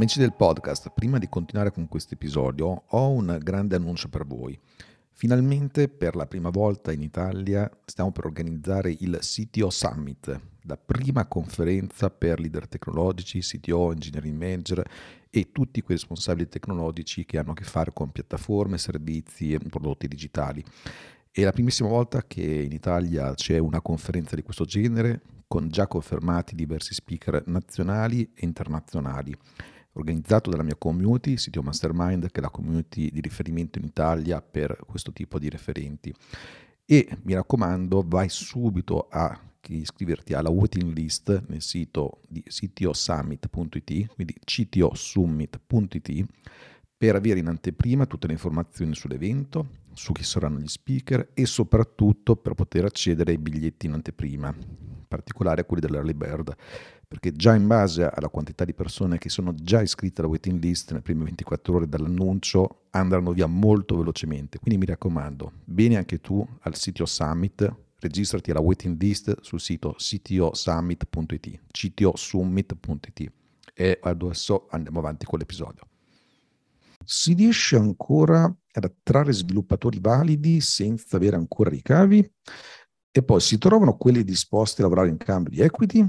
Amici del podcast, prima di continuare con questo episodio ho un grande annuncio per voi. Finalmente per la prima volta in Italia stiamo per organizzare il CTO Summit, la prima conferenza per leader tecnologici, CTO, engineering manager e tutti quei responsabili tecnologici che hanno a che fare con piattaforme, servizi e prodotti digitali. È la primissima volta che in Italia c'è una conferenza di questo genere con già confermati diversi speaker nazionali e internazionali organizzato dalla mia community, Sitio Mastermind, che è la community di riferimento in Italia per questo tipo di referenti. E mi raccomando, vai subito a iscriverti alla waiting list nel sito di ctosummit.it, quindi ctosummit.it, per avere in anteprima tutte le informazioni sull'evento, su chi saranno gli speaker e soprattutto per poter accedere ai biglietti in anteprima, particolare quelli dell'early bird perché già in base alla quantità di persone che sono già iscritte alla waiting list nelle prime 24 ore dall'annuncio andranno via molto velocemente. Quindi mi raccomando, vieni anche tu al sito Summit, registrati alla waiting list sul sito ctosummit.it, ctosummit.it e adesso andiamo avanti con l'episodio. Si riesce ancora ad attrarre sviluppatori validi senza avere ancora ricavi? E poi si trovano quelli disposti a lavorare in cambio di equity?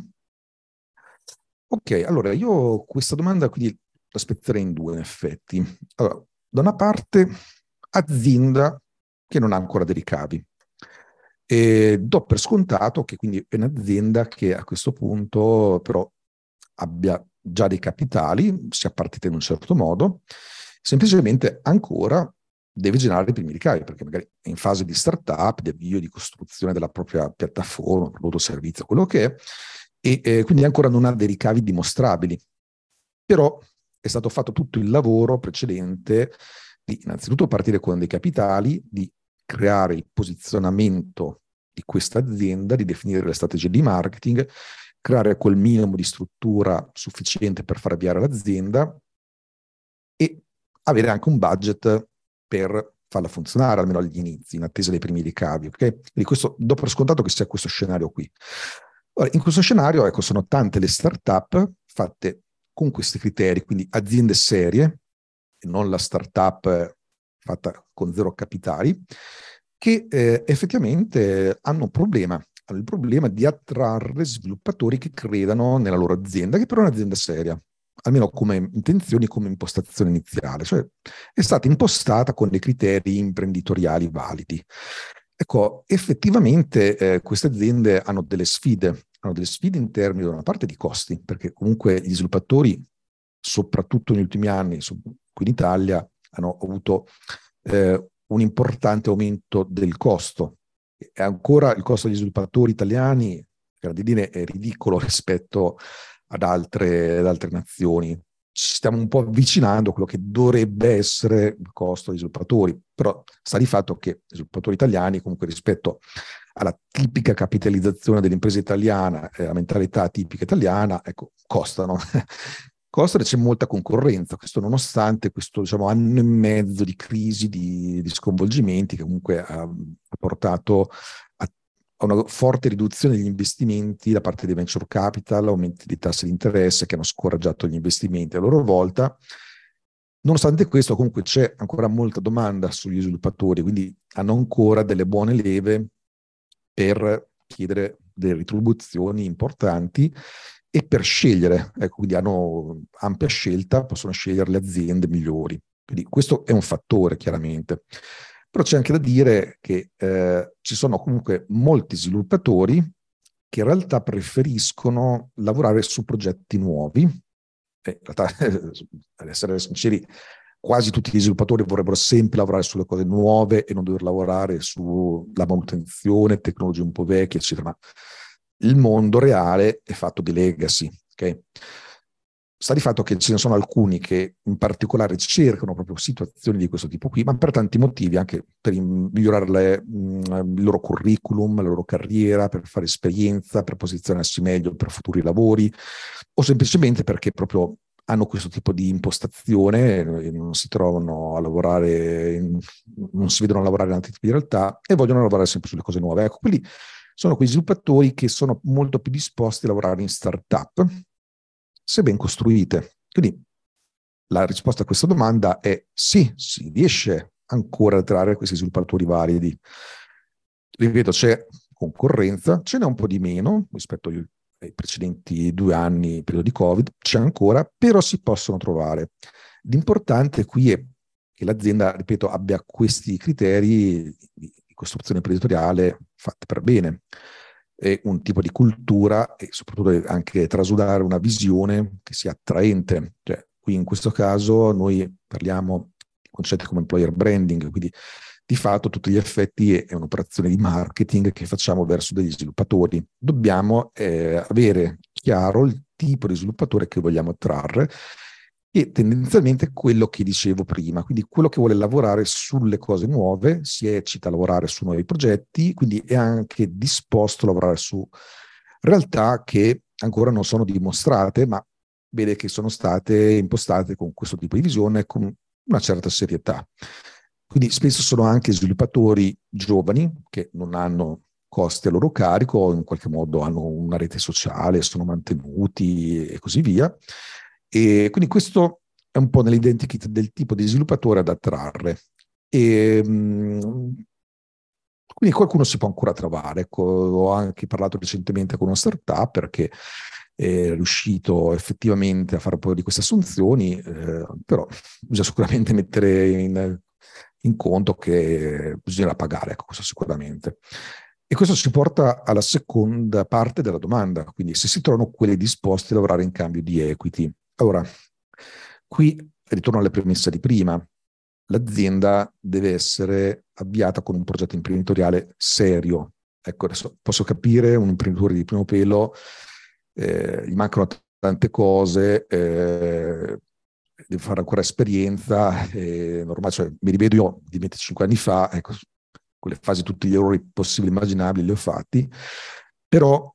Ok, allora io questa domanda quindi la spezzerei in due in effetti. Allora, da una parte azienda che non ha ancora dei ricavi. E do per scontato che quindi è un'azienda che a questo punto però abbia già dei capitali, sia partita in un certo modo, semplicemente ancora deve generare i primi ricavi, perché magari è in fase di startup, di avvio, di costruzione della propria piattaforma, prodotto, servizio, quello che è, e eh, quindi ancora non ha dei ricavi dimostrabili. Però è stato fatto tutto il lavoro precedente di innanzitutto partire con dei capitali, di creare il posizionamento di questa azienda, di definire le strategie di marketing, creare quel minimo di struttura sufficiente per far avviare l'azienda e avere anche un budget per farla funzionare, almeno agli inizi, in attesa dei primi ricavi. Okay? Quindi questo, do scontato che sia questo scenario qui. Ora, in questo scenario, ecco, sono tante le start-up fatte con questi criteri, quindi aziende serie, non la start-up fatta con zero capitali, che eh, effettivamente hanno un problema, hanno il problema di attrarre sviluppatori che credano nella loro azienda, che però è un'azienda seria, almeno come intenzioni, come impostazione iniziale, cioè è stata impostata con dei criteri imprenditoriali validi. Ecco, effettivamente eh, queste aziende hanno delle sfide, hanno delle sfide in termini da una parte di costi, perché comunque gli sviluppatori, soprattutto negli ultimi anni, qui in Italia, hanno avuto eh, un importante aumento del costo. E ancora il costo degli sviluppatori italiani, per dire, è ridicolo rispetto ad altre, ad altre nazioni ci stiamo un po' avvicinando a quello che dovrebbe essere il costo degli sviluppatori, però sta di fatto che gli sviluppatori italiani comunque rispetto alla tipica capitalizzazione dell'impresa italiana, eh, la mentalità tipica italiana, ecco, costano. costano e c'è molta concorrenza, questo nonostante questo diciamo, anno e mezzo di crisi, di, di sconvolgimenti che comunque ha, ha portato a una forte riduzione degli investimenti da parte dei venture capital, aumenti di tassi di interesse che hanno scoraggiato gli investimenti a loro volta. Nonostante questo, comunque c'è ancora molta domanda sugli sviluppatori, quindi hanno ancora delle buone leve per chiedere delle ritribuzioni importanti e per scegliere, ecco, quindi hanno ampia scelta, possono scegliere le aziende migliori. Quindi questo è un fattore, chiaramente. Però c'è anche da dire che eh, ci sono comunque molti sviluppatori che in realtà preferiscono lavorare su progetti nuovi. E in realtà, ad essere sinceri, quasi tutti gli sviluppatori vorrebbero sempre lavorare sulle cose nuove e non dover lavorare sulla manutenzione, tecnologie un po' vecchie, eccetera. Ma il mondo reale è fatto di legacy. Okay? Sta di fatto che ce ne sono alcuni che in particolare cercano proprio situazioni di questo tipo qui, ma per tanti motivi, anche per migliorare le, mh, il loro curriculum, la loro carriera, per fare esperienza, per posizionarsi meglio per futuri lavori, o semplicemente perché proprio hanno questo tipo di impostazione, non si trovano a lavorare, non si vedono lavorare in altri tipi di realtà e vogliono lavorare sempre sulle cose nuove. Ecco, quelli sono quei sviluppatori che sono molto più disposti a lavorare in startup, se ben costruite. Quindi la risposta a questa domanda è sì, si riesce ancora a trarre questi sviluppatori validi. Ripeto, c'è concorrenza, ce n'è un po' di meno rispetto ai, precedenti due anni, periodo di Covid, c'è ancora, però si possono trovare. L'importante qui è che l'azienda, ripeto, abbia questi criteri di costruzione imprenditoriale fatti per bene un tipo di cultura e soprattutto anche trasudare una visione che sia attraente. Cioè, qui in questo caso noi parliamo di concetti come employer branding, quindi di fatto a tutti gli effetti è un'operazione di marketing che facciamo verso degli sviluppatori. Dobbiamo eh, avere chiaro il tipo di sviluppatore che vogliamo attrarre e tendenzialmente quello che dicevo prima, quindi quello che vuole lavorare sulle cose nuove, si eccita a lavorare su nuovi progetti, quindi è anche disposto a lavorare su realtà che ancora non sono dimostrate, ma vede che sono state impostate con questo tipo di visione con una certa serietà. Quindi spesso sono anche sviluppatori giovani che non hanno costi a loro carico, in qualche modo hanno una rete sociale, sono mantenuti e così via. E quindi questo è un po' nell'identikit del tipo di sviluppatore da attrarre. E, quindi qualcuno si può ancora trovare. Ho anche parlato recentemente con una startup perché è riuscito effettivamente a fare un po' di queste assunzioni, eh, però bisogna sicuramente mettere in, in conto che bisognerà pagare, ecco, questo sicuramente. E questo ci porta alla seconda parte della domanda, quindi se si trovano quelli disposti a lavorare in cambio di equity. Allora, qui ritorno alle premesse di prima. L'azienda deve essere avviata con un progetto imprenditoriale serio. Ecco, adesso posso capire un imprenditore di primo pelo, eh, gli mancano tante cose, eh, deve fare ancora esperienza, eh, normale, cioè, mi rivedo io di 25 anni fa, ecco, quelle fasi tutti gli errori possibili e immaginabili li ho fatti, però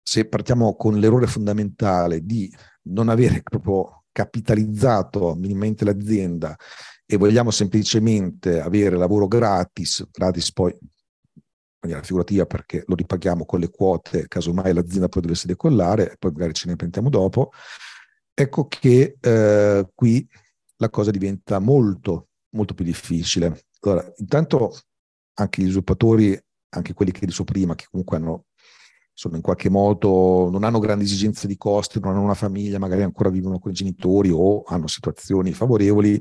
se partiamo con l'errore fondamentale di non avere proprio capitalizzato minimamente l'azienda e vogliamo semplicemente avere lavoro gratis, gratis poi in maniera figurativa perché lo ripaghiamo con le quote, casomai l'azienda poi dovesse decollare, e poi magari ce ne prendiamo dopo, ecco che eh, qui la cosa diventa molto, molto più difficile. Allora, intanto anche gli sviluppatori, anche quelli che dicevo prima, che comunque hanno sono in qualche modo, non hanno grandi esigenze di costi, non hanno una famiglia, magari ancora vivono con i genitori o hanno situazioni favorevoli,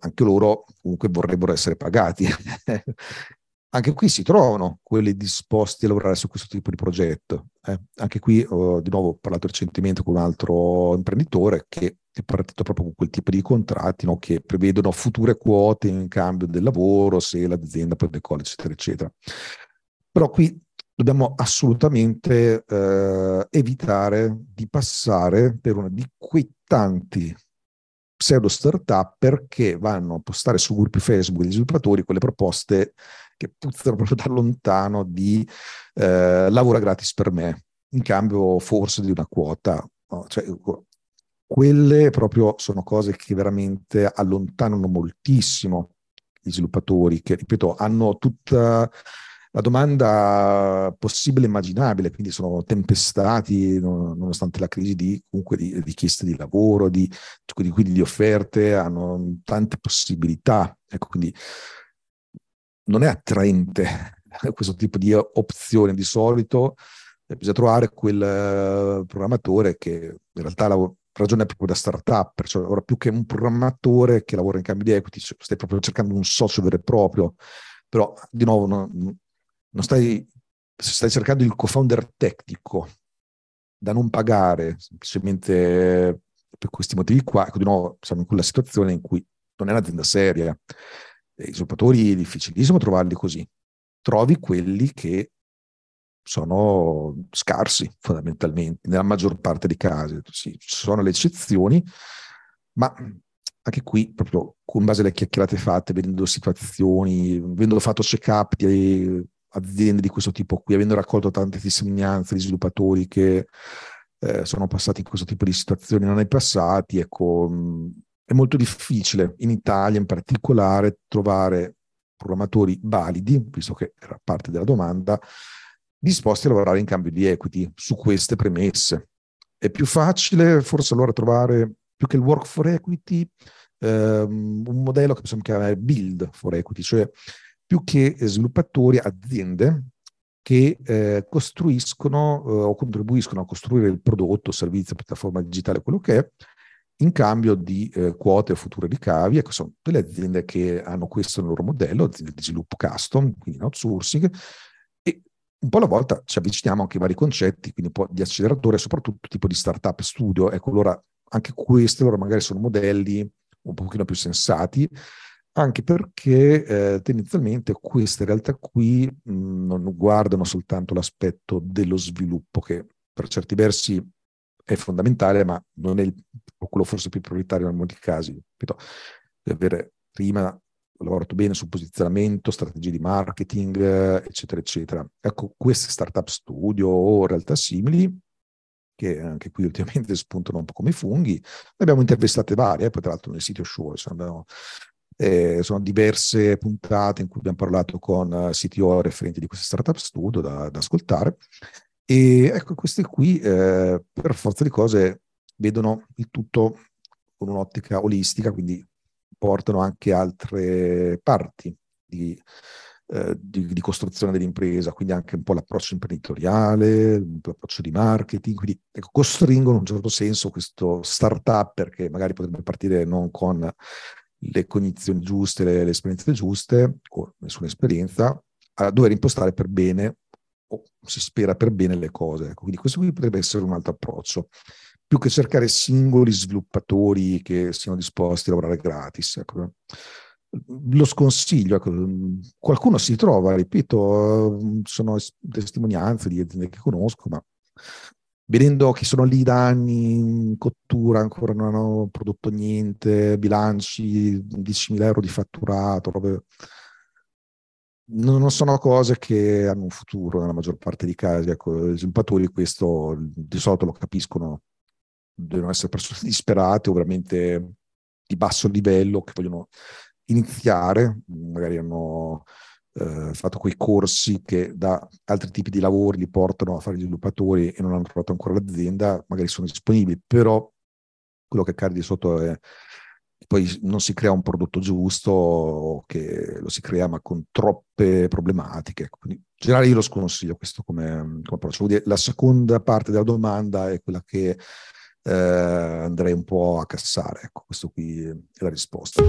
anche loro comunque vorrebbero essere pagati. anche qui si trovano quelli disposti a lavorare su questo tipo di progetto. Eh, anche qui ho di nuovo parlato recentemente con un altro imprenditore che è partito proprio con quel tipo di contratti no, che prevedono future quote in cambio del lavoro se l'azienda poi decolla, eccetera, eccetera. Però qui dobbiamo assolutamente eh, evitare di passare per una di quei tanti pseudo startup perché vanno a postare su gruppi Facebook degli sviluppatori quelle proposte che puzzano proprio da lontano di eh, lavora gratis per me, in cambio forse di una quota. No? Cioè, quelle proprio sono cose che veramente allontanano moltissimo gli sviluppatori, che ripeto hanno tutta la domanda possibile e immaginabile, quindi sono tempestati nonostante la crisi di, comunque di richieste di lavoro, di, quindi di offerte, hanno tante possibilità. Ecco, quindi non è attraente questo tipo di opzione di solito, bisogna trovare quel eh, programmatore che in realtà lavora, ragione proprio da startup, cioè ora più che un programmatore che lavora in cambio di equity, cioè stai proprio cercando un socio vero e proprio, però di nuovo non, non stai, stai cercando il co-founder tecnico da non pagare semplicemente per questi motivi qua, ecco di nuovo siamo in quella situazione in cui non è un'azienda seria. I sviluppatori è difficilissimo trovarli così. Trovi quelli che sono scarsi fondamentalmente, nella maggior parte dei casi. Sì, ci sono le eccezioni, ma anche qui, proprio con base alle chiacchierate fatte, vedendo situazioni, avendo fatto check-up di aziende di questo tipo qui, avendo raccolto tante testimonianze di sviluppatori che eh, sono passati in questo tipo di situazioni non è passati, ecco, mh, è molto difficile in Italia in particolare trovare programmatori validi, visto che era parte della domanda, disposti a lavorare in cambio di equity su queste premesse. È più facile forse allora trovare più che il work for equity, ehm, un modello che possiamo chiamare build for equity, cioè più che sviluppatori, aziende che eh, costruiscono eh, o contribuiscono a costruire il prodotto, servizio, piattaforma digitale, quello che è, in cambio di eh, quote o future ricavi. Ecco, sono delle aziende che hanno questo nel loro modello, aziende di sviluppo custom, quindi in outsourcing, e un po' alla volta ci avviciniamo anche ai vari concetti, quindi un po' di acceleratore, soprattutto tipo di startup studio. Ecco, allora anche questi loro magari sono modelli un pochino più sensati, anche perché eh, tendenzialmente queste realtà qui mh, non guardano soltanto l'aspetto dello sviluppo, che per certi versi è fondamentale, ma non è il, quello forse più prioritario in molti casi. Ripeto, avere prima lavorato bene sul posizionamento, strategie di marketing, eccetera, eccetera. Ecco, queste startup studio o realtà simili, che anche qui ultimamente spuntano un po' come funghi, ne abbiamo intervistate varie, poi tra l'altro nel sito show abbiamo eh, sono diverse puntate in cui abbiamo parlato con uh, CTO referenti di queste startup studio da, da ascoltare. E ecco, queste qui, eh, per forza di cose, vedono il tutto con un'ottica olistica, quindi portano anche altre parti di, eh, di, di, costruzione dell'impresa, quindi anche un po' l'approccio imprenditoriale, l'approccio di marketing, quindi ecco, costringono in un certo senso questo startup perché magari potrebbe partire non con le cognizioni giuste, le, le esperienze giuste, o nessuna esperienza, a dover impostare per bene, o si spera per bene le cose. Ecco, quindi questo qui potrebbe essere un altro approccio, più che cercare singoli sviluppatori che siano disposti a lavorare gratis. Ecco. Lo sconsiglio, ecco. qualcuno si trova, ripeto, sono testimonianze di aziende che conosco, ma vedendo che sono lì da anni in cottura, ancora non hanno prodotto niente, bilanci, 10.000 euro di fatturato, robe... non sono cose che hanno un futuro nella maggior parte dei casi. Ecco, gli sviluppatori questo di solito lo capiscono, devono essere persone disperate o veramente di basso livello che vogliono iniziare, magari hanno eh, fatto quei corsi che da altri tipi di lavori li portano a fare gli sviluppatori e non hanno trovato ancora l'azienda, magari sono disponibili, però quello che accade di sotto è che poi non si crea un prodotto giusto, che lo si crea ma con troppe problematiche. Quindi, in generale io lo sconsiglio questo come, come approccio. La seconda parte della domanda è quella che eh, andrei un po' a cassare. Ecco, questo qui è la risposta.